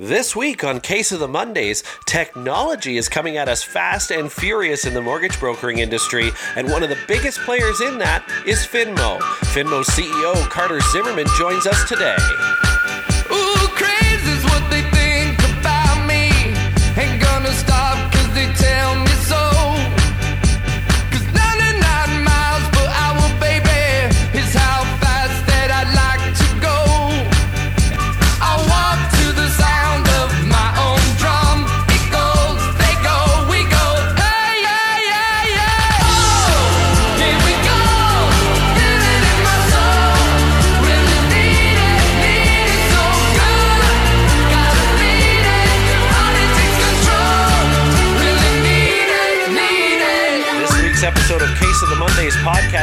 This week on Case of the Mondays, technology is coming at us fast and furious in the mortgage brokering industry, and one of the biggest players in that is Finmo. Finmo CEO Carter Zimmerman joins us today.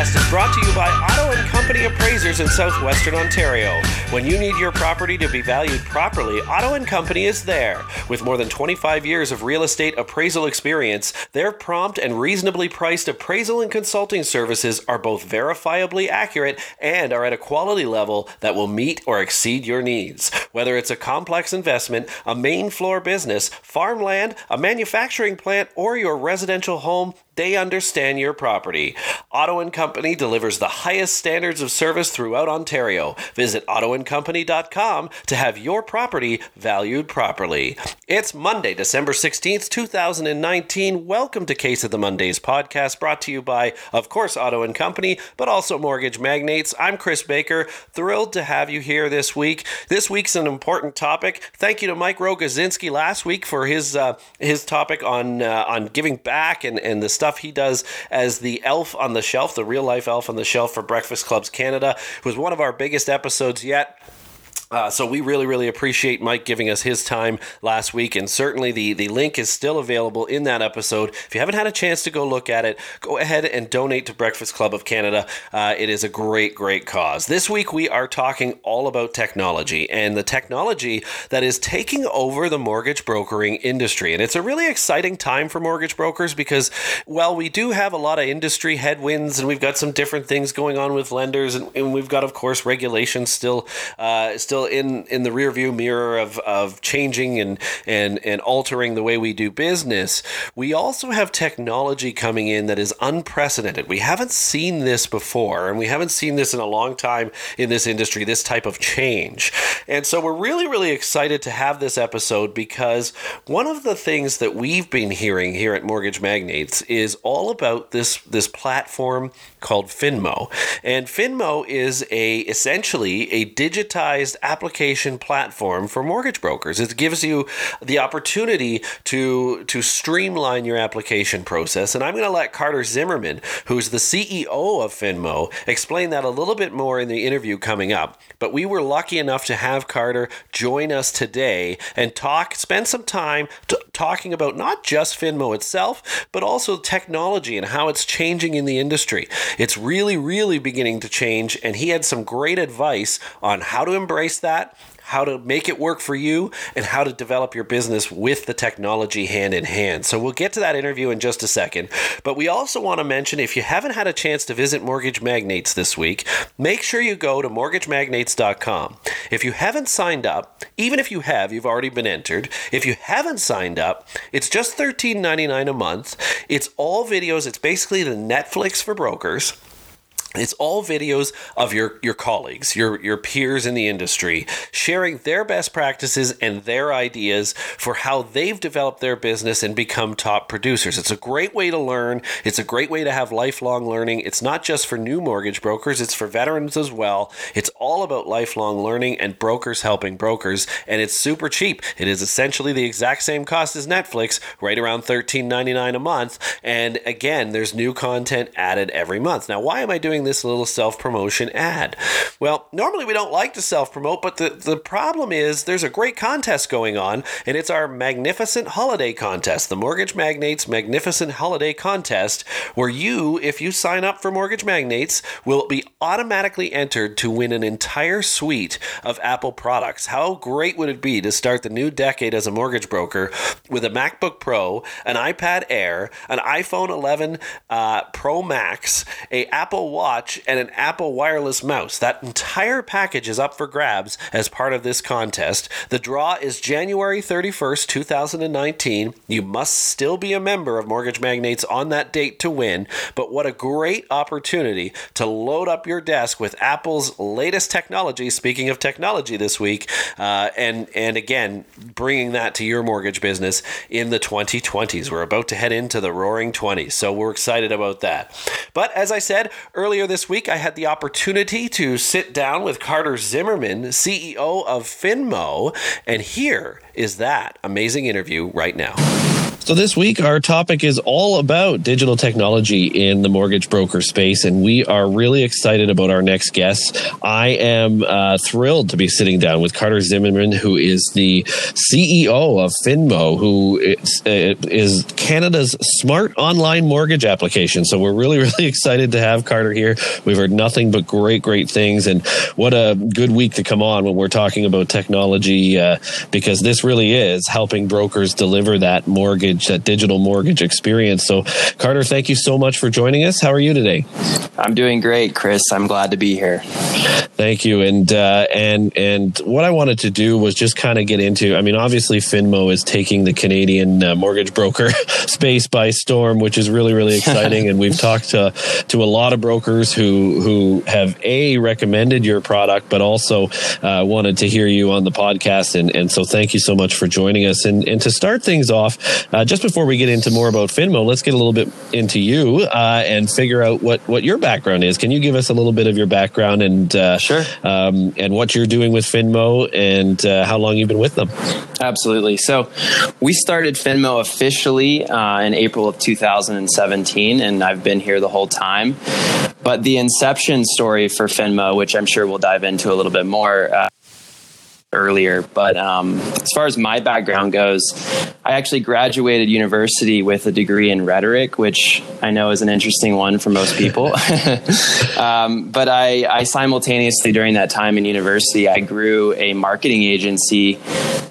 Podcast is brought to you by Otto and Company Appraisers in southwestern Ontario. When you need your property to be valued properly, Otto and Company is there. With more than 25 years of real estate appraisal experience, their prompt and reasonably priced appraisal and consulting services are both verifiably accurate and are at a quality level that will meet or exceed your needs. Whether it's a complex investment, a main floor business, farmland, a manufacturing plant, or your residential home, they understand your property. Otto and Company delivers the highest standards of service throughout Ontario. Visit ottoandcompany.com to have your property valued properly. It's Monday, December 16th, 2019. Welcome to Case of the Mondays podcast brought to you by, of course, Otto and Company, but also Mortgage Magnates. I'm Chris Baker. Thrilled to have you here this week. This week's an important topic. Thank you to Mike Rogozinski last week for his uh, his topic on uh, on giving back and, and the stuff he does as the elf on the shelf, the real life elf on the shelf for Breakfast Clubs Canada. It was one of our biggest episodes yet. Uh, so we really, really appreciate Mike giving us his time last week, and certainly the the link is still available in that episode. If you haven't had a chance to go look at it, go ahead and donate to Breakfast Club of Canada. Uh, it is a great, great cause. This week we are talking all about technology and the technology that is taking over the mortgage brokering industry, and it's a really exciting time for mortgage brokers because, while we do have a lot of industry headwinds, and we've got some different things going on with lenders, and, and we've got, of course, regulations still uh, still in in the rearview mirror of of changing and and and altering the way we do business. We also have technology coming in that is unprecedented. We haven't seen this before, and we haven't seen this in a long time in this industry. This type of change, and so we're really really excited to have this episode because one of the things that we've been hearing here at Mortgage Magnates is all about this this platform called Finmo, and Finmo is a essentially a digitized application platform for mortgage brokers. It gives you the opportunity to to streamline your application process. And I'm going to let Carter Zimmerman, who's the CEO of Finmo, explain that a little bit more in the interview coming up. But we were lucky enough to have Carter join us today and talk, spend some time t- talking about not just Finmo itself, but also technology and how it's changing in the industry. It's really, really beginning to change, and he had some great advice on how to embrace that, how to make it work for you, and how to develop your business with the technology hand in hand. So we'll get to that interview in just a second. But we also want to mention if you haven't had a chance to visit Mortgage Magnates this week, make sure you go to mortgagemagnates.com. If you haven't signed up, even if you have, you've already been entered. If you haven't signed up, it's just $13.99 a month. It's all videos, it's basically the Netflix for brokers. It's all videos of your, your colleagues, your, your peers in the industry, sharing their best practices and their ideas for how they've developed their business and become top producers. It's a great way to learn. It's a great way to have lifelong learning. It's not just for new mortgage brokers, it's for veterans as well. It's all about lifelong learning and brokers helping brokers, and it's super cheap. It is essentially the exact same cost as Netflix, right around $13.99 a month. And again, there's new content added every month. Now, why am I doing this little self promotion ad? Well, normally we don't like to self promote, but the, the problem is there's a great contest going on, and it's our Magnificent Holiday Contest, the Mortgage Magnates Magnificent Holiday Contest, where you, if you sign up for Mortgage Magnates, will be automatically entered to win an entire suite of Apple products. How great would it be to start the new decade as a mortgage broker with a MacBook Pro, an iPad Air, an iPhone 11 uh, Pro Max, a Apple Watch? Watch, and an Apple wireless mouse. That entire package is up for grabs as part of this contest. The draw is January 31st, 2019. You must still be a member of Mortgage Magnates on that date to win, but what a great opportunity to load up your desk with Apple's latest technology. Speaking of technology this week, uh, and, and again, bringing that to your mortgage business in the 2020s. We're about to head into the roaring 20s, so we're excited about that. But as I said earlier this week, I had the opportunity to sit down with Carter Zimmerman, CEO of Finmo, and here is that amazing interview right now. So, this week, our topic is all about digital technology in the mortgage broker space, and we are really excited about our next guest. I am uh, thrilled to be sitting down with Carter Zimmerman, who is the CEO of Finmo, who is, uh, is Canada's smart online mortgage application. So, we're really, really excited to have Carter here. We've heard nothing but great, great things, and what a good week to come on when we're talking about technology, uh, because this really is helping brokers deliver that mortgage mortgage, that digital mortgage experience. So, Carter, thank you so much for joining us. How are you today? I'm doing great, Chris. I'm glad to be here. Thank you. And uh, and and what I wanted to do was just kind of get into. I mean, obviously, Finmo is taking the Canadian uh, mortgage broker space by storm, which is really really exciting. and we've talked to to a lot of brokers who who have a recommended your product, but also uh, wanted to hear you on the podcast. And and so, thank you so much for joining us. And and to start things off, uh, just before we get into more about Finmo, let's get a little bit into you uh, and figure out what what your background is. Can you give us a little bit of your background and uh, sure um, and what you're doing with Finmo and uh, how long you've been with them? Absolutely. So we started Finmo officially uh, in April of 2017, and I've been here the whole time. But the inception story for Finmo, which I'm sure we'll dive into a little bit more uh, earlier. But um, as far as my background goes, I actually graduated university with a degree in rhetoric, which I know is an interesting one for most people. um, but I, I simultaneously, during that time in university, I grew a marketing agency.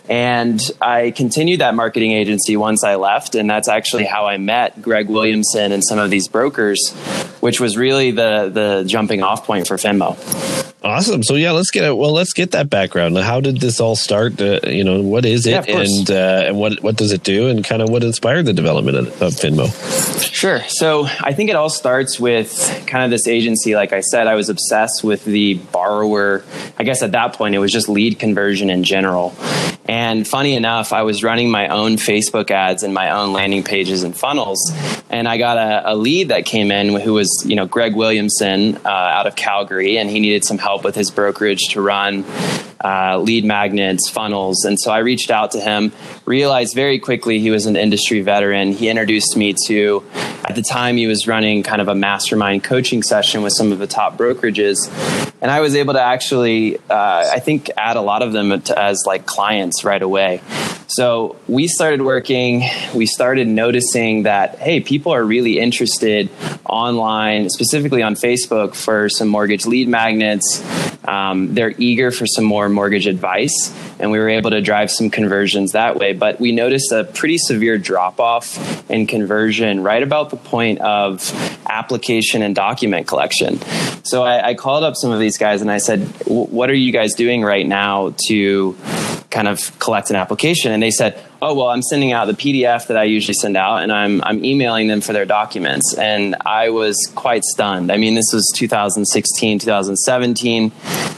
And I continued that marketing agency once I left. And that's actually how I met Greg Williamson and some of these brokers, which was really the, the jumping off point for Finmo. Awesome. So yeah, let's get it. Well, let's get that background. How did this all start? Uh, you know, what is it, yeah, and uh, and what what does it do, and kind of what inspired the development of, of Finmo? Sure. So I think it all starts with kind of this agency. Like I said, I was obsessed with the borrower. I guess at that point, it was just lead conversion in general. And funny enough, I was running my own Facebook ads and my own landing pages and funnels, and I got a, a lead that came in who was you know Greg Williamson uh, out of Calgary, and he needed some help help with his brokerage to run uh, lead magnets, funnels. And so I reached out to him, realized very quickly he was an industry veteran. He introduced me to, at the time, he was running kind of a mastermind coaching session with some of the top brokerages. And I was able to actually, uh, I think, add a lot of them as like clients right away. So we started working, we started noticing that, hey, people are really interested online, specifically on Facebook, for some mortgage lead magnets. Um, they're eager for some more mortgage advice, and we were able to drive some conversions that way. But we noticed a pretty severe drop off in conversion right about the point of application and document collection. So I, I called up some of these guys and I said, What are you guys doing right now to kind of collect an application? And they said, oh well i'm sending out the pdf that i usually send out and i'm, I'm emailing them for their documents. And i was quite stunned. I mean this was 2016 2017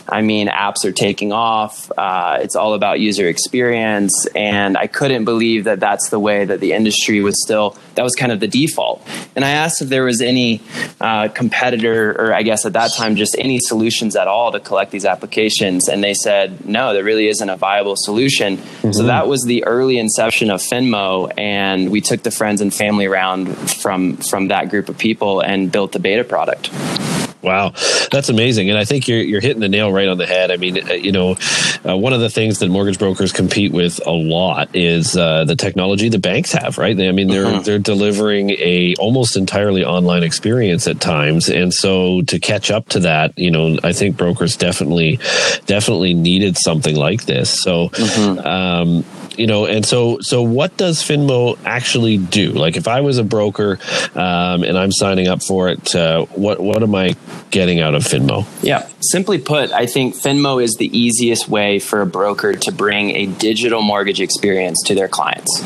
i mean apps are taking off. Uh, it's all about user experience. And i couldn't believe that that's the way that the industry was still that was kind of the default. And i asked if there was any uh, competitor or i guess at that time just any solutions at all to collect these applications. And they said no there really isn't a viable solution. Mm-hmm. so that was the early and inception of Finmo, and we took the friends and family around from from that group of people and built the beta product. Wow, that's amazing, and I think you're you're hitting the nail right on the head. I mean, uh, you know, uh, one of the things that mortgage brokers compete with a lot is uh, the technology the banks have. Right? I mean, they're uh-huh. they're delivering a almost entirely online experience at times, and so to catch up to that, you know, I think brokers definitely definitely needed something like this. So. Uh-huh. Um, you know, and so so what does Finmo actually do? Like, if I was a broker um, and I'm signing up for it, uh, what what am I getting out of Finmo? Yeah, simply put, I think Finmo is the easiest way for a broker to bring a digital mortgage experience to their clients.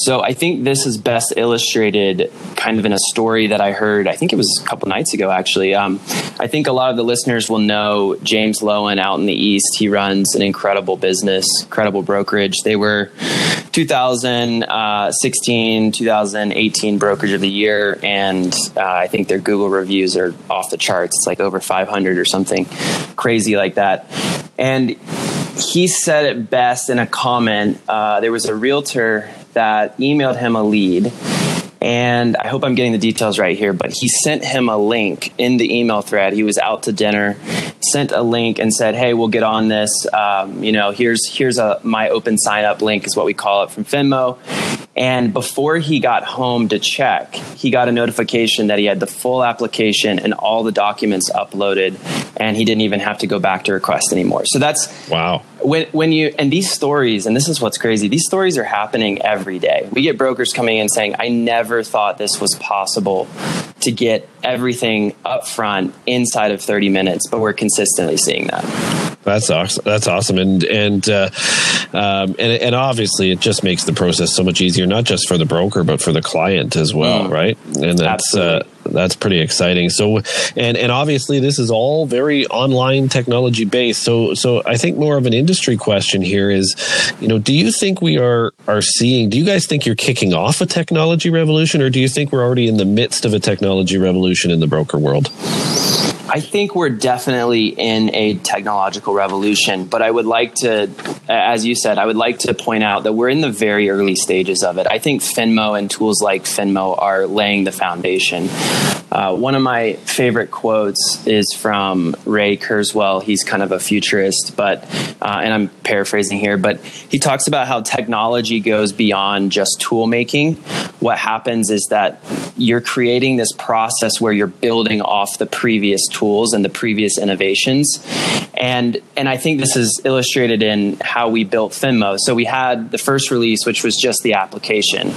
So I think this is best illustrated kind of in a story that I heard, I think it was a couple nights ago actually. Um, I think a lot of the listeners will know James Lowen out in the East. He runs an incredible business, incredible brokerage. They were 2016, 2018 brokerage of the year, and uh, I think their Google reviews are off the charts. It's like over 500 or something crazy like that. And he said it best in a comment. Uh, there was a realtor that emailed him a lead. And I hope I'm getting the details right here, but he sent him a link in the email thread. He was out to dinner, sent a link and said, "Hey, we'll get on this. Um, you know, here's here's a my open sign up link is what we call it from Finmo." And before he got home to check, he got a notification that he had the full application and all the documents uploaded, and he didn't even have to go back to request anymore. So that's wow. When, when you and these stories, and this is what's crazy, these stories are happening every day. We get brokers coming in saying, "I never thought this was possible to get everything up front inside of 30 minutes," but we're consistently seeing that. That's awesome. That's awesome, and and uh, um, and and obviously it just makes the process so much easier, not just for the broker but for the client as well, mm. right? And that's uh, that's pretty exciting. So, and and obviously this is all very online technology based. So so I think more of an industry question here is, you know, do you think we are are seeing? Do you guys think you're kicking off a technology revolution, or do you think we're already in the midst of a technology revolution in the broker world? I think we're definitely in a technological revolution, but I would like to, as you said, I would like to point out that we're in the very early stages of it. I think Finmo and tools like Finmo are laying the foundation. Uh, one of my favorite quotes is from Ray Kurzweil. He's kind of a futurist, but, uh, and I'm paraphrasing here, but he talks about how technology goes beyond just tool making. What happens is that you're creating this process where you're building off the previous tools and the previous innovations. And and I think this is illustrated in how we built Finmo. So we had the first release, which was just the application.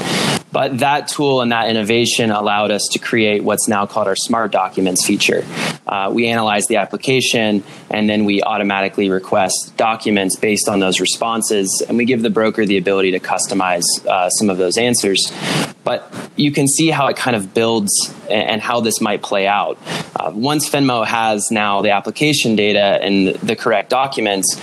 But that tool and that innovation allowed us to create what's now called our Smart Documents feature. Uh, we analyze the application and then we automatically request documents based on those responses, and we give the broker the ability to customize uh, some of those answers. But you can see how it kind of builds and how this might play out. Uh, once Finmo has now the application data and the correct documents,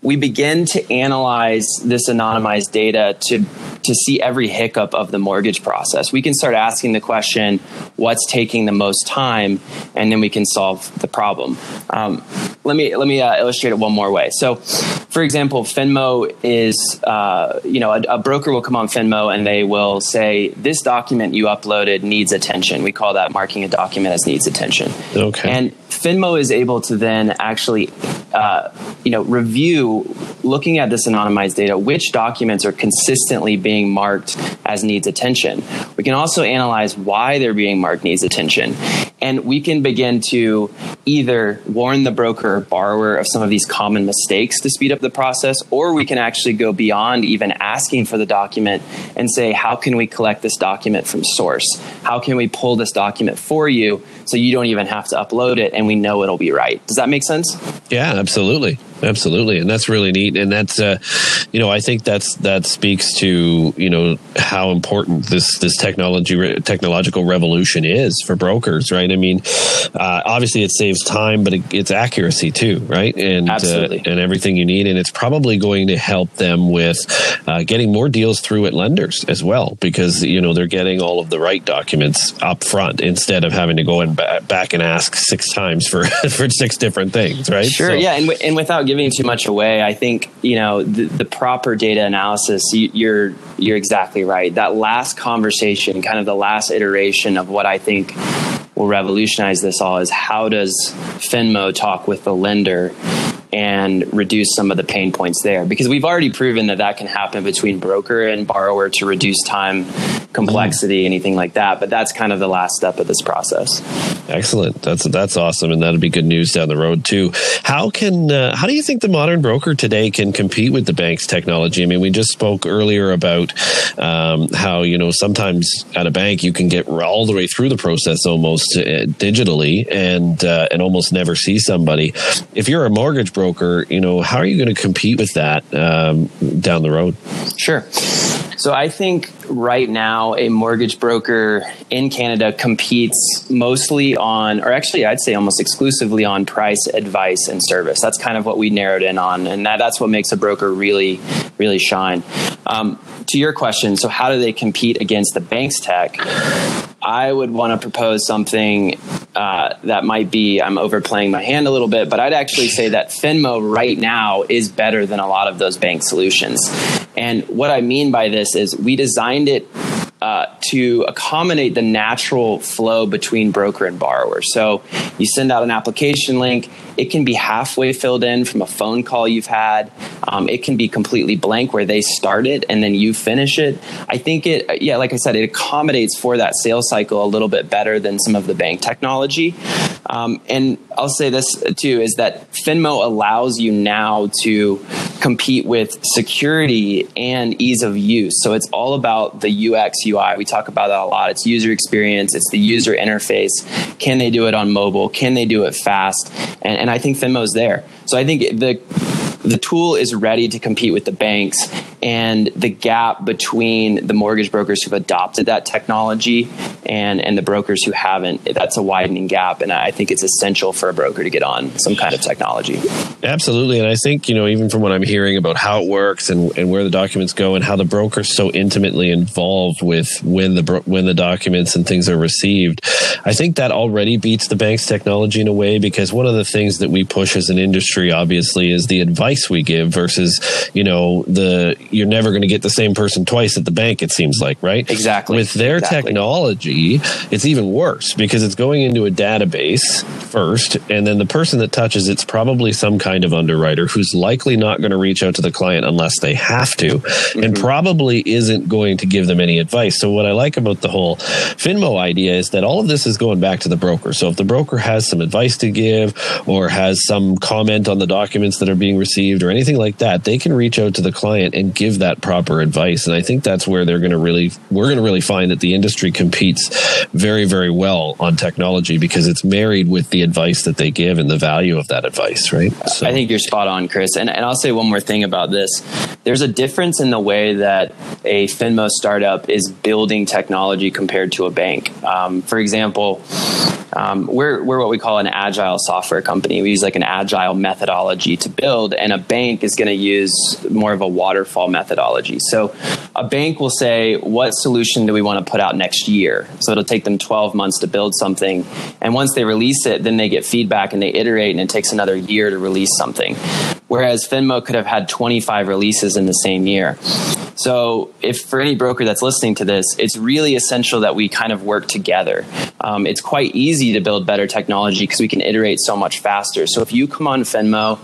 we begin to analyze this anonymized data to to see every hiccup of the mortgage process. We can start asking the question, what's taking the most time, and then we can solve the problem. Um, let me let me uh, illustrate it one more way. So, for example, Finmo is uh, you know a, a, broker will come on Finmo and they will say this document you uploaded needs attention. We call that marking a document as needs attention. Okay. And Finmo is able to then actually uh, you know review looking at this anonymized data which documents are consistently being marked as needs attention. We can also analyze why they're being marked needs attention, and we can begin to either warn the broker or borrower of some of these common mistakes to speed up the process, or we can actually go beyond even asking for the document and say, how can we collect this document from source? How can we pull this document for you so you don't even have to upload it and we know it'll be right? Does that make sense? Yeah, absolutely absolutely. And that's really neat. And that's uh, you know i think that's that speaks to you know how important this this technology technological revolution is for brokers right? I mean uh, obviously it saves time but it, it's accuracy too right? And uh, and everything you need. And it's probably going to help them with uh, getting more deals through at lenders as well because you know they're getting all of the right documents up front instead of having to go and ba- back and ask six times for for six different things right? Sure. So, yeah. And, w- and without giving too much away, I think you know the, the proper data analysis. You, you're you're exactly right. That last conversation, kind of the last iteration of what I think will revolutionize this all is how does Finmo talk with the lender and reduce some of the pain points there because we've already proven that that can happen between broker and borrower to reduce time complexity, anything like that. But that's kind of the last step of this process. Excellent. That's that's awesome, and that'll be good news down the road too. How can uh, how do you think the modern broker today can compete with the bank's technology? I mean, we just spoke earlier about um, how you know sometimes at a bank you can get all the way through the process almost uh, digitally and uh, and almost never see somebody. If you're a mortgage broker, you know how are you going to compete with that um, down the road? Sure. So I think right now a mortgage broker in Canada competes mostly on, or actually I'd say almost exclusively on price, advice, and service. That's kind of what we narrowed in on, and that, that's what makes a broker really, really shine. Um, to your question, so how do they compete against the bank's tech? I would want to propose something uh, that might be, I'm overplaying my hand a little bit, but I'd actually say that Finmo right now is better than a lot of those bank solutions. And what I mean by this is we designed it uh, to accommodate the natural flow between broker and borrower. So you send out an application link, it can be halfway filled in from a phone call you've had. Um, it can be completely blank where they start it and then you finish it. I think it, yeah, like I said, it accommodates for that sales cycle a little bit better than some of the bank technology. Um, and I'll say this too is that Finmo allows you now to compete with security and ease of use. So it's all about the UX, UI. We talk about that a lot. It's user experience, it's the user interface. Can they do it on mobile? Can they do it fast? And, and I think Finmo's there. So I think the the tool is ready to compete with the banks and the gap between the mortgage brokers who've adopted that technology and and the brokers who haven't that's a widening gap and i think it's essential for a broker to get on some kind of technology. Absolutely and i think you know even from what i'm hearing about how it works and, and where the documents go and how the broker's so intimately involved with when the when the documents and things are received i think that already beats the bank's technology in a way because one of the things that we push as an industry obviously is the advice we give versus you know the you're never going to get the same person twice at the bank it seems like right exactly with their exactly. technology it's even worse because it's going into a database first and then the person that touches it's probably some kind of underwriter who's likely not going to reach out to the client unless they have to mm-hmm. and probably isn't going to give them any advice so what i like about the whole finmo idea is that all of this is going back to the broker so if the broker has some advice to give or has some comment on the documents that are being received or anything like that they can reach out to the client and give that proper advice. And I think that's where they're going to really, we're going to really find that the industry competes very, very well on technology because it's married with the advice that they give and the value of that advice, right? So. I think you're spot on, Chris. And, and I'll say one more thing about this. There's a difference in the way that a Finmo startup is building technology compared to a bank. Um, for example, um, we're, we're what we call an agile software company. We use like an agile methodology to build, and a bank is going to use more of a waterfall methodology. So a bank will say, What solution do we want to put out next year? So it'll take them 12 months to build something. And once they release it, then they get feedback and they iterate, and it takes another year to release something. Whereas Finmo could have had 25 releases in the same year. So, if for any broker that's listening to this, it's really essential that we kind of work together. Um, it's quite easy to build better technology because we can iterate so much faster. So, if you come on Finmo,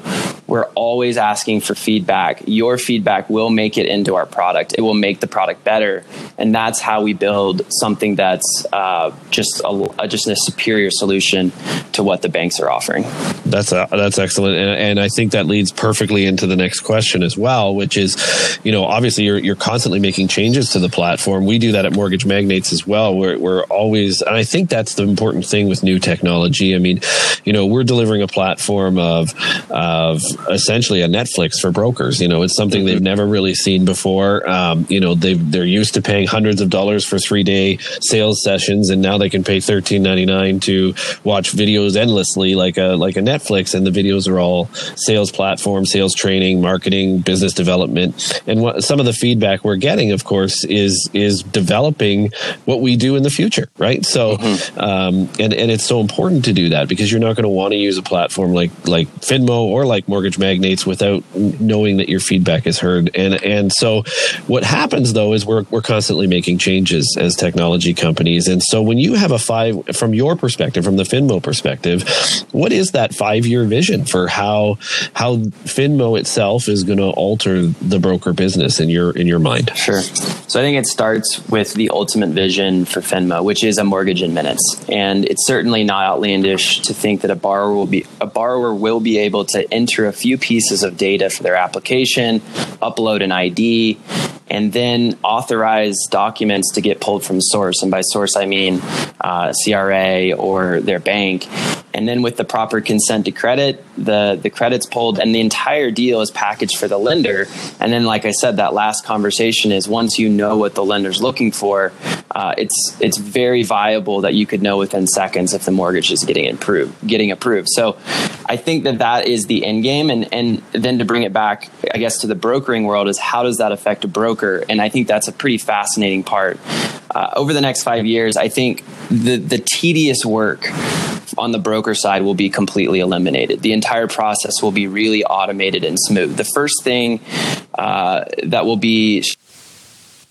we're always asking for feedback. Your feedback will make it into our product. It will make the product better, and that's how we build something that's uh, just a, just a superior solution to what the banks are offering. That's a, uh, that's excellent, and, and I think that leads perfectly into the next question as well, which is, you know, obviously you're you're constantly making changes to the platform. We do that at Mortgage Magnates as well. We're, we're always, and I think that's the important thing with new technology. I mean, you know, we're delivering a platform of, of essentially a Netflix for brokers. You know, it's something mm-hmm. they've never really seen before. Um, you know, they they're used to paying hundreds of dollars for three day sales sessions, and now they can pay thirteen ninety nine to watch videos endlessly, like a like a Netflix. And the videos are all sales platform, sales training, marketing, business development, and what, some of the feedback feedback we're getting, of course, is is developing what we do in the future, right? So, mm-hmm. um, and and it's so important to do that because you're not going to want to use a platform like like Finmo or like Mortgage magnates without knowing that your feedback is heard. And and so what happens though is we're we're constantly making changes as technology companies. And so when you have a five from your perspective, from the Finmo perspective, what is that five year vision for how how Finmo itself is going to alter the broker business in your in your mind? Sure. So I think it starts with the ultimate vision for Finmo, which is a mortgage in minutes. And it's certainly not outlandish to think that a borrower will be a borrower will be able to enter a few pieces of data for their application, upload an ID, and then authorize documents to get pulled from source. And by source, I mean uh, CRA or their bank. And then with the proper consent to credit, the, the credit's pulled and the entire deal is packaged for the lender. And then, like I said, that last conversation is once you know what the lender's looking for, uh, it's it's very viable that you could know within seconds if the mortgage is getting approved. Getting approved. So, I think that that is the end game. And and then to bring it back, I guess to the brokering world is how does that affect a broker? And I think that's a pretty fascinating part. Uh, over the next five years, I think the the tedious work on the broker side will be completely eliminated. The entire process will be really automated and smooth. The first thing uh, that will be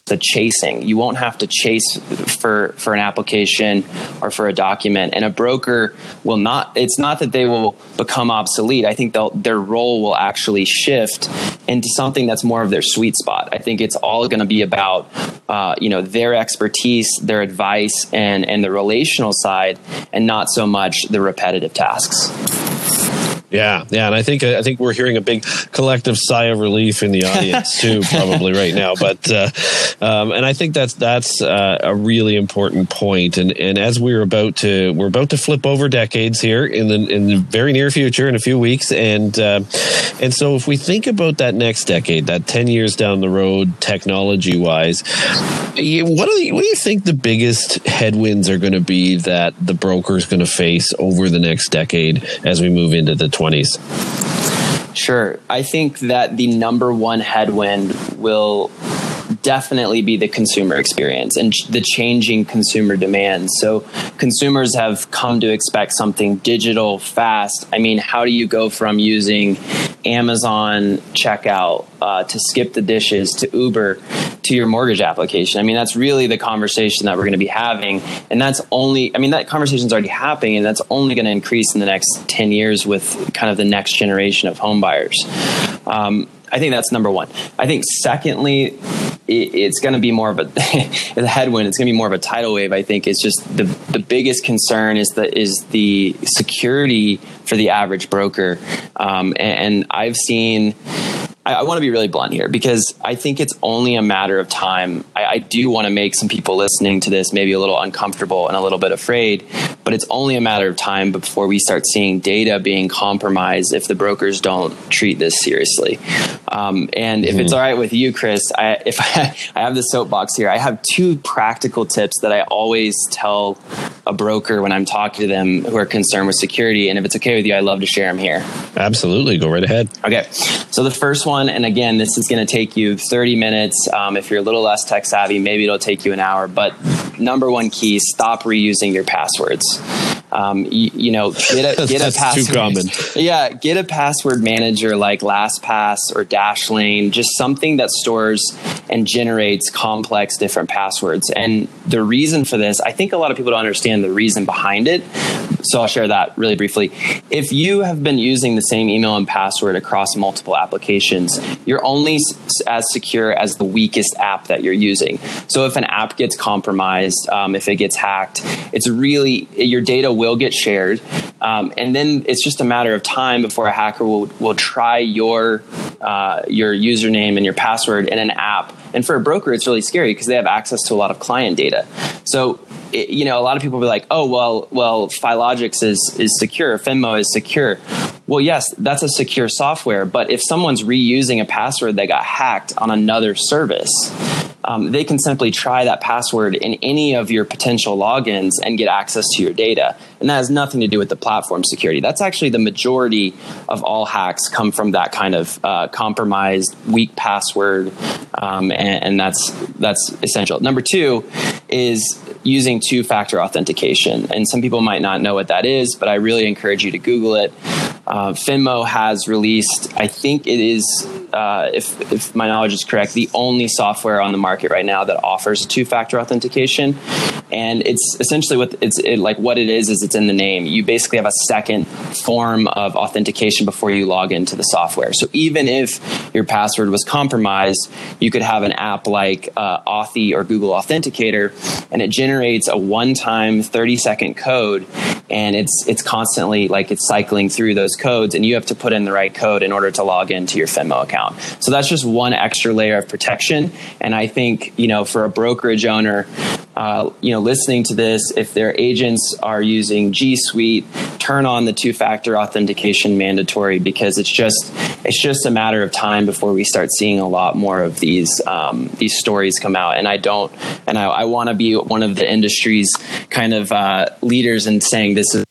the chasing. You won't have to chase for for an application or for a document. And a broker will not. It's not that they will become obsolete. I think their role will actually shift into something that's more of their sweet spot. I think it's all going to be about uh, you know their expertise, their advice, and and the relational side, and not so much the repetitive tasks. Yeah, yeah, and I think I think we're hearing a big collective sigh of relief in the audience too, probably right now. But uh, um, and I think that's that's uh, a really important point. And and as we're about to we're about to flip over decades here in the in the very near future in a few weeks, and uh, and so if we think about that next decade, that ten years down the road, technology wise, what do you, what do you think the biggest headwinds are going to be that the broker is going to face over the next decade as we move into the 20s? Sure. I think that the number one headwind will definitely be the consumer experience and the changing consumer demands. So, consumers have come to expect something digital, fast. I mean, how do you go from using Amazon checkout uh, to skip the dishes to Uber to your mortgage application? I mean, that's really the conversation that we're going to be having. And that's only, I mean, that conversation is already happening, and that's only going to increase in the next 10 years with kind of the next generation of home buyers. Um, I think that's number one. I think secondly, it's going to be more of a the headwind. It's going to be more of a tidal wave. I think it's just the the biggest concern is the is the security for the average broker, um, and, and I've seen I, I want to be really blunt here because I think it's only a matter of time. I, I do want to make some people listening to this maybe a little uncomfortable and a little bit afraid, but it's only a matter of time before we start seeing data being compromised if the brokers don't treat this seriously. Um, and if mm-hmm. it's all right with you, Chris, I, if I, I have the soapbox here, I have two practical tips that I always tell a broker when I'm talking to them who are concerned with security. And if it's okay with you, I'd love to share them here. Absolutely. Go right ahead. Okay. So the first one, and again, this is going to take you 30 minutes. Um, if you're a little less tech savvy, maybe it'll take you an hour. But number one key stop reusing your passwords. Um, you, you, know, get a get a password. Too common. Yeah, get a password manager like LastPass or Dashlane, just something that stores and generates complex different passwords. And the reason for this, I think a lot of people don't understand the reason behind it. So I'll share that really briefly. If you have been using the same email and password across multiple applications, you're only as secure as the weakest app that you're using. So if an app gets compromised, um, if it gets hacked, it's really your data will get shared, um, and then it's just a matter of time before a hacker will will try your uh, your username and your password in an app. And for a broker, it's really scary because they have access to a lot of client data. So it, you know, a lot of people will be like, "Oh, well, well, Filogix is is secure, Finmo is secure." Well, yes, that's a secure software, but if someone's reusing a password that got hacked on another service, um, they can simply try that password in any of your potential logins and get access to your data. And that has nothing to do with the platform security. That's actually the majority of all hacks come from that kind of uh, compromised, weak password, um, and, and that's that's essential. Number two is using two factor authentication. And some people might not know what that is, but I really encourage you to Google it. Uh, Finmo has released, I think it is, uh, if, if my knowledge is correct, the only software on the market right now that offers two-factor authentication. And it's essentially what it's it, like what it is is it's in the name. You basically have a second form of authentication before you log into the software. So even if your password was compromised, you could have an app like uh, Authy or Google Authenticator, and it generates a one-time 30-second code, and it's it's constantly like it's cycling through those codes, and you have to put in the right code in order to log into your Finmo account. So that's just one extra layer of protection. And I think you know for a brokerage owner, uh, you know, listening to this, if their agents are using G Suite, turn on the two-factor authentication mandatory because it's just it's just a matter of time before we start seeing a lot more of these um, these stories come out. And I don't, and I, I want to be one of the industry's kind of uh, leaders in saying this is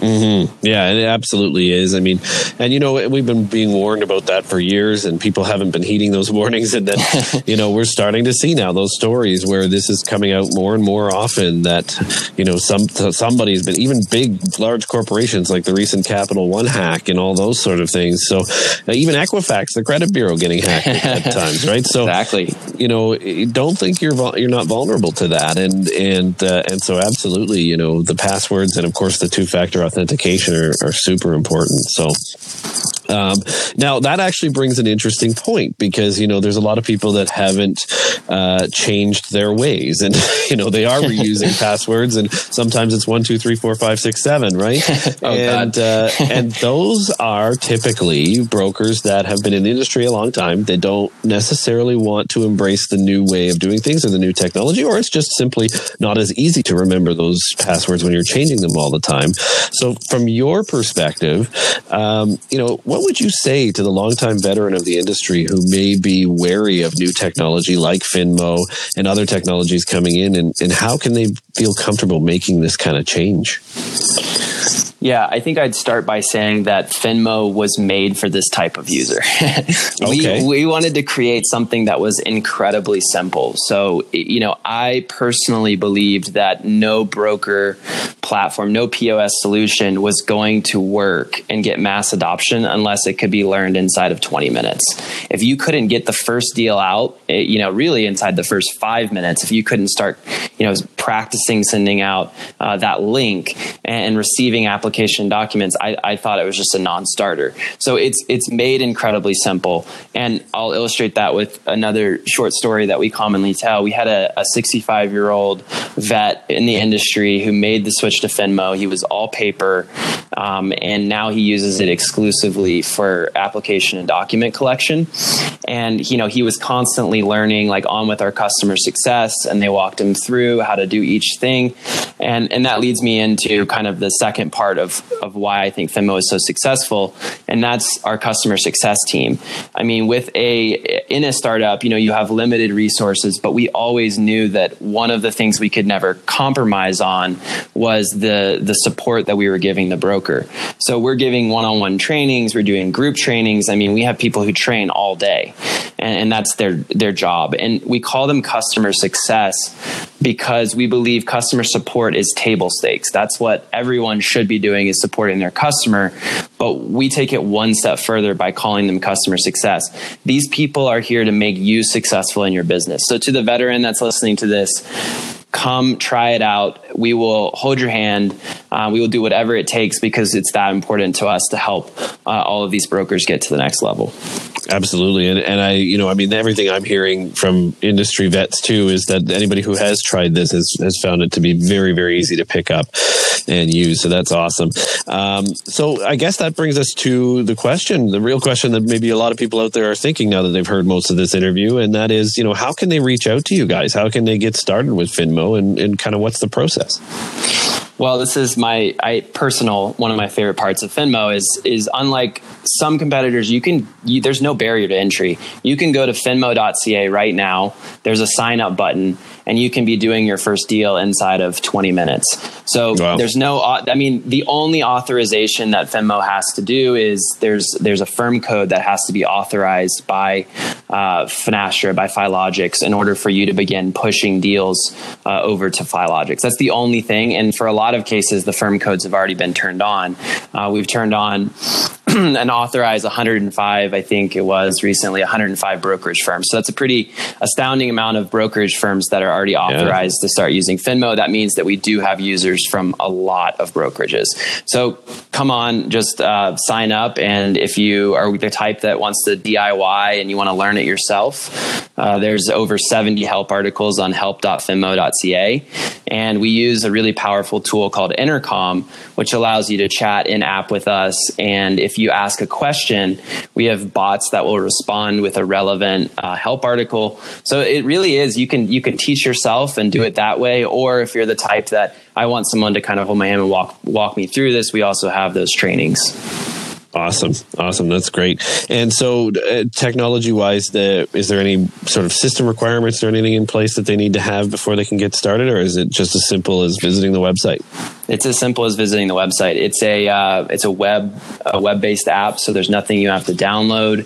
Mm-hmm. Yeah, it absolutely is. I mean, and you know, we've been being warned about that for years, and people haven't been heeding those warnings. And then, you know, we're starting to see now those stories where this is coming out more and more often. That you know, some somebody's been even big, large corporations like the recent Capital One hack and all those sort of things. So, uh, even Equifax, the credit bureau, getting hacked at times, right? So, exactly. You know, don't think you're you're not vulnerable to that, and and uh, and so absolutely, you know, the passwords and of course the two factor authentication are, are super important. So, um, now that actually brings an interesting point because you know there's a lot of people that haven't uh, changed their ways, and you know they are reusing passwords, and sometimes it's one, two, three, four, five, six, seven, right? oh, and uh, and those are typically brokers that have been in the industry a long time. They don't necessarily want to embrace the new way of doing things or the new technology, or it's just simply not as easy to remember those passwords when you're changing them all the time. So, from your perspective, um, you know, what would you say to the longtime veteran of the industry who may be wary of new technology like Finmo and other technologies coming in, and, and how can they feel comfortable making this kind of change? Yeah, I think I'd start by saying that Finmo was made for this type of user. okay. we, we wanted to create something that was incredibly simple. So, you know, I personally believed that no broker platform, no POS solution was going to work and get mass adoption unless it could be learned inside of 20 minutes. If you couldn't get the first deal out, it, you know, really inside the first five minutes, if you couldn't start, you know, practicing sending out uh, that link and receiving applications application documents, I, I thought it was just a non-starter. So it's it's made incredibly simple, and I'll illustrate that with another short story that we commonly tell. We had a 65 year old vet in the industry who made the switch to Finmo. He was all paper, um, and now he uses it exclusively for application and document collection. And you know he was constantly learning, like on with our customer success, and they walked him through how to do each thing, and and that leads me into kind of the second part of, of why I think Finmo is so successful, and that's our customer success team. I mean, with a in a startup, you know, you have limited resources, but we always knew that one of the things we could never compromise on was the the support that we were giving the broker. So we're giving one-on-one trainings, we're doing group trainings. I mean, we have people who train all day, and, and that's their their job. And we call them customer success because we believe customer support is table stakes. That's what everyone should be doing is supporting their customer, but we take it one step further by calling them customer success. These people are here to make you successful in your business. So to the veteran that's listening to this, come try it out. We will hold your hand. Uh, we will do whatever it takes because it's that important to us to help uh, all of these brokers get to the next level. Absolutely, and and I, you know, I mean, everything I'm hearing from industry vets too is that anybody who has tried this has has found it to be very very easy to pick up and use. So that's awesome. Um, so I guess that brings us to the question, the real question that maybe a lot of people out there are thinking now that they've heard most of this interview, and that is, you know, how can they reach out to you guys? How can they get started with Finmo, and and kind of what's the process? Well, this is my I personal one of my favorite parts of Finmo is is unlike some competitors, you can you, there's no barrier to entry. You can go to finmo.ca right now. There's a sign up button and you can be doing your first deal inside of 20 minutes. So wow. there's no I mean the only authorization that Finmo has to do is there's there's a firm code that has to be authorized by uh, Finastra by Filogix in order for you to begin pushing deals uh, over to Filogix. That's the only thing and for a lot of cases, the firm codes have already been turned on. Uh, we've turned on and authorized 105, I think it was recently, 105 brokerage firms. So that's a pretty astounding amount of brokerage firms that are already authorized yeah. to start using Finmo. That means that we do have users from a lot of brokerages. So come on, just uh, sign up. And if you are the type that wants to DIY and you want to learn it yourself, uh, there's over 70 help articles on help.finmo.ca. And we use a really powerful tool called Intercom, which allows you to chat in app with us. And if you ask a question, we have bots that will respond with a relevant uh, help article. So it really is you can you can teach yourself and do it that way, or if you're the type that I want someone to kind of hold my hand and walk walk me through this, we also have those trainings. Awesome, awesome. That's great. And so, uh, technology-wise, the, is there any sort of system requirements or anything in place that they need to have before they can get started, or is it just as simple as visiting the website? It's as simple as visiting the website. It's a uh, it's a web a web-based app, so there's nothing you have to download,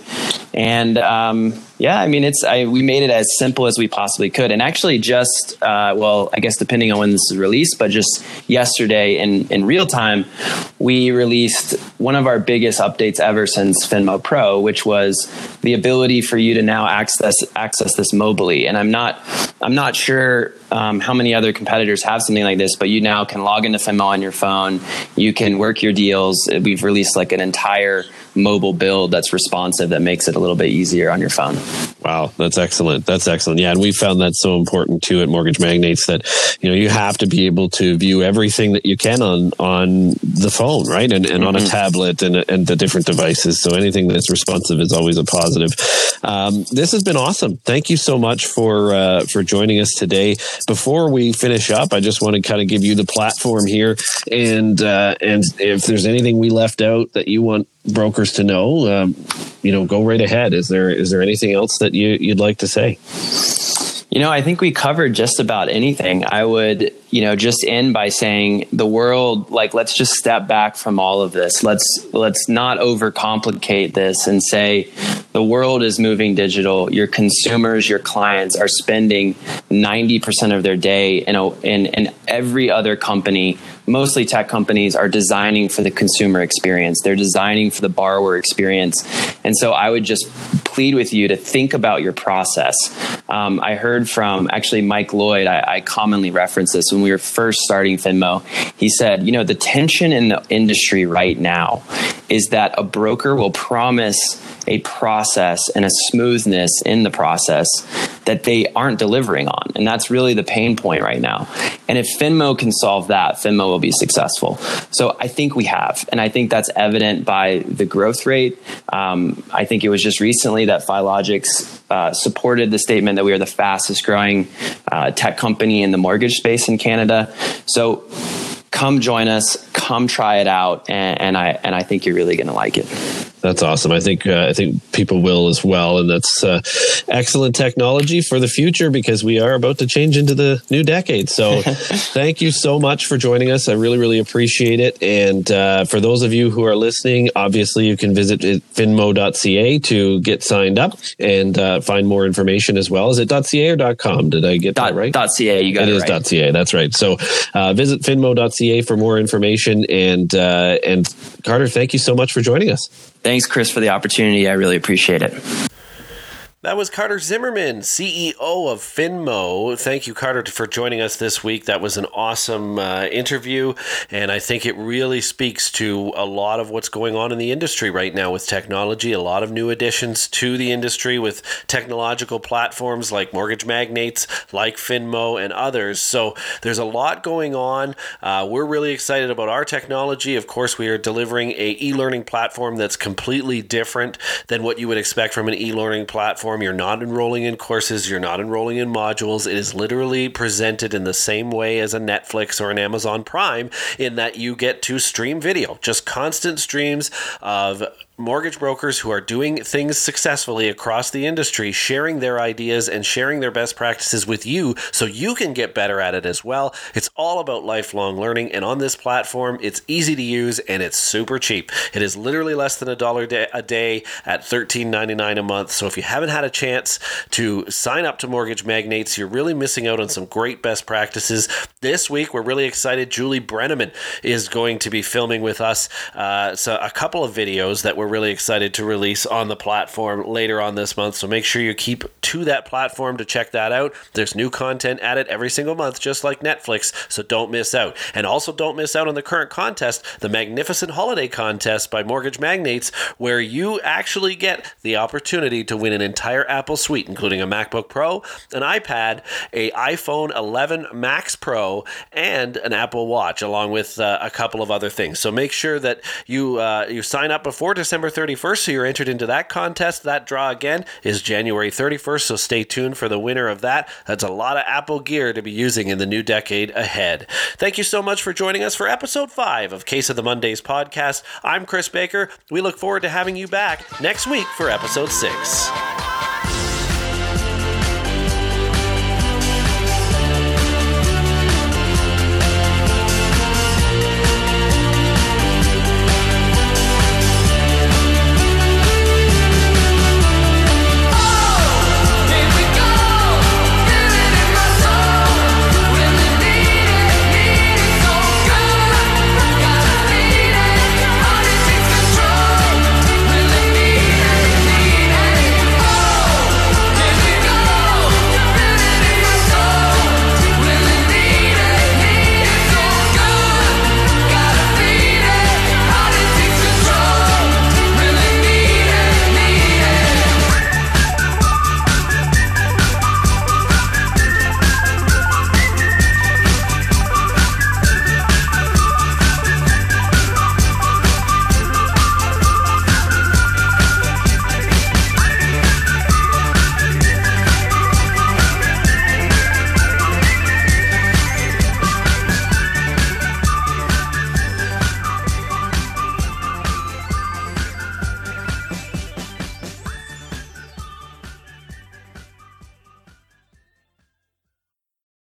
and um, yeah, I mean, it's I, we made it as simple as we possibly could, and actually, just uh, well, I guess depending on when this is released, but just yesterday in in real time, we released one of our biggest updates ever since Finmo Pro, which was the ability for you to now access access this mobily. And I'm not I'm not sure um, how many other competitors have something like this, but you now can log into Finmo on your phone. You can work your deals. We've released like an entire mobile build that's responsive that makes it a little bit easier on your phone. Wow, that's excellent. That's excellent. Yeah, and we found that so important too at Mortgage Magnates that you know you have to be able to view everything that you can on on the phone, right, and, and mm-hmm. on a mm-hmm. tablet and and the different devices. So anything that's responsive is always a positive. Um, this has been awesome. Thank you so much for uh, for joining us today. Before we finish up, I just want to kind of give you the platform here, and uh, and if there's anything we left out that you want brokers to know, um, you know, go right ahead. Is there is there anything else that you, you'd like to say? You know, I think we covered just about anything. I would, you know, just end by saying the world, like, let's just step back from all of this. Let's let's not overcomplicate this and say the world is moving digital. Your consumers, your clients are spending ninety percent of their day in a, in, in every other company mostly tech companies are designing for the consumer experience. They're designing for the borrower experience. And so I would just plead with you to think about your process. Um, I heard from actually Mike Lloyd, I, I commonly reference this when we were first starting Finmo. He said, you know, the tension in the industry right now is that a broker will promise a process and a smoothness in the process that they aren't delivering on. And that's really the pain point right now. And if Finmo can solve that, Finmo will be successful. So I think we have. And I think that's evident by the growth rate. Um, I think it was just recently that Filogix uh, supported the statement that we are the fastest growing uh, tech company in the mortgage space in Canada. So come join us, come try it out, and, and I and I think you're really going to like it. That's awesome. I think uh, I think people will as well, and that's uh, excellent technology for the future because we are about to change into the new decade. So, thank you so much for joining us. I really, really appreciate it. And uh, for those of you who are listening, obviously you can visit finmo.ca to get signed up and uh, find more information as well. Is it .ca or .com? Did I get dot, that right? .ca. You got it. It is right. .ca. That's right. So, uh, visit finmo.ca for more information. And uh, and Carter, thank you so much for joining us. Thanks, Chris, for the opportunity. I really appreciate it. That was Carter Zimmerman, CEO of Finmo. Thank you, Carter, for joining us this week. That was an awesome uh, interview, and I think it really speaks to a lot of what's going on in the industry right now with technology. A lot of new additions to the industry with technological platforms like Mortgage Magnates, like Finmo, and others. So there's a lot going on. Uh, we're really excited about our technology. Of course, we are delivering a e-learning platform that's completely different than what you would expect from an e-learning platform platform. You're not enrolling in courses, you're not enrolling in modules. It is literally presented in the same way as a Netflix or an Amazon Prime in that you get to stream video, just constant streams of mortgage brokers who are doing things successfully across the industry, sharing their ideas and sharing their best practices with you so you can get better at it as well. It's all about lifelong learning, and on this platform, it's easy to use and it's super cheap. It is literally less than a dollar a day at $13.99 a month. So if you haven't had a chance to sign up to Mortgage Magnates, you're really missing out on some great best practices. This week, we're really excited. Julie Brenneman is going to be filming with us uh, so a couple of videos that we're really excited to release on the platform later on this month. So make sure you keep to that platform to check that out. There's new content added every single month, just like Netflix. So don't miss out. And also don't miss out on the current contest, the Magnificent Holiday Contest by Mortgage Magnates, where you actually get the opportunity to win an entire Apple suite, including a MacBook Pro, an iPad, a iPhone 11 Max Pro, and an Apple Watch, along with uh, a couple of other things. So make sure that you uh, you sign up before December 31st, so you're entered into that contest. That draw again is January 31st, so stay tuned for the winner of that. That's a lot of Apple gear to be using in the new decade ahead. Thank you so much for joining us for episode five of Case of the Mondays podcast. I'm Chris Baker. We look forward to having you back next week for episode six.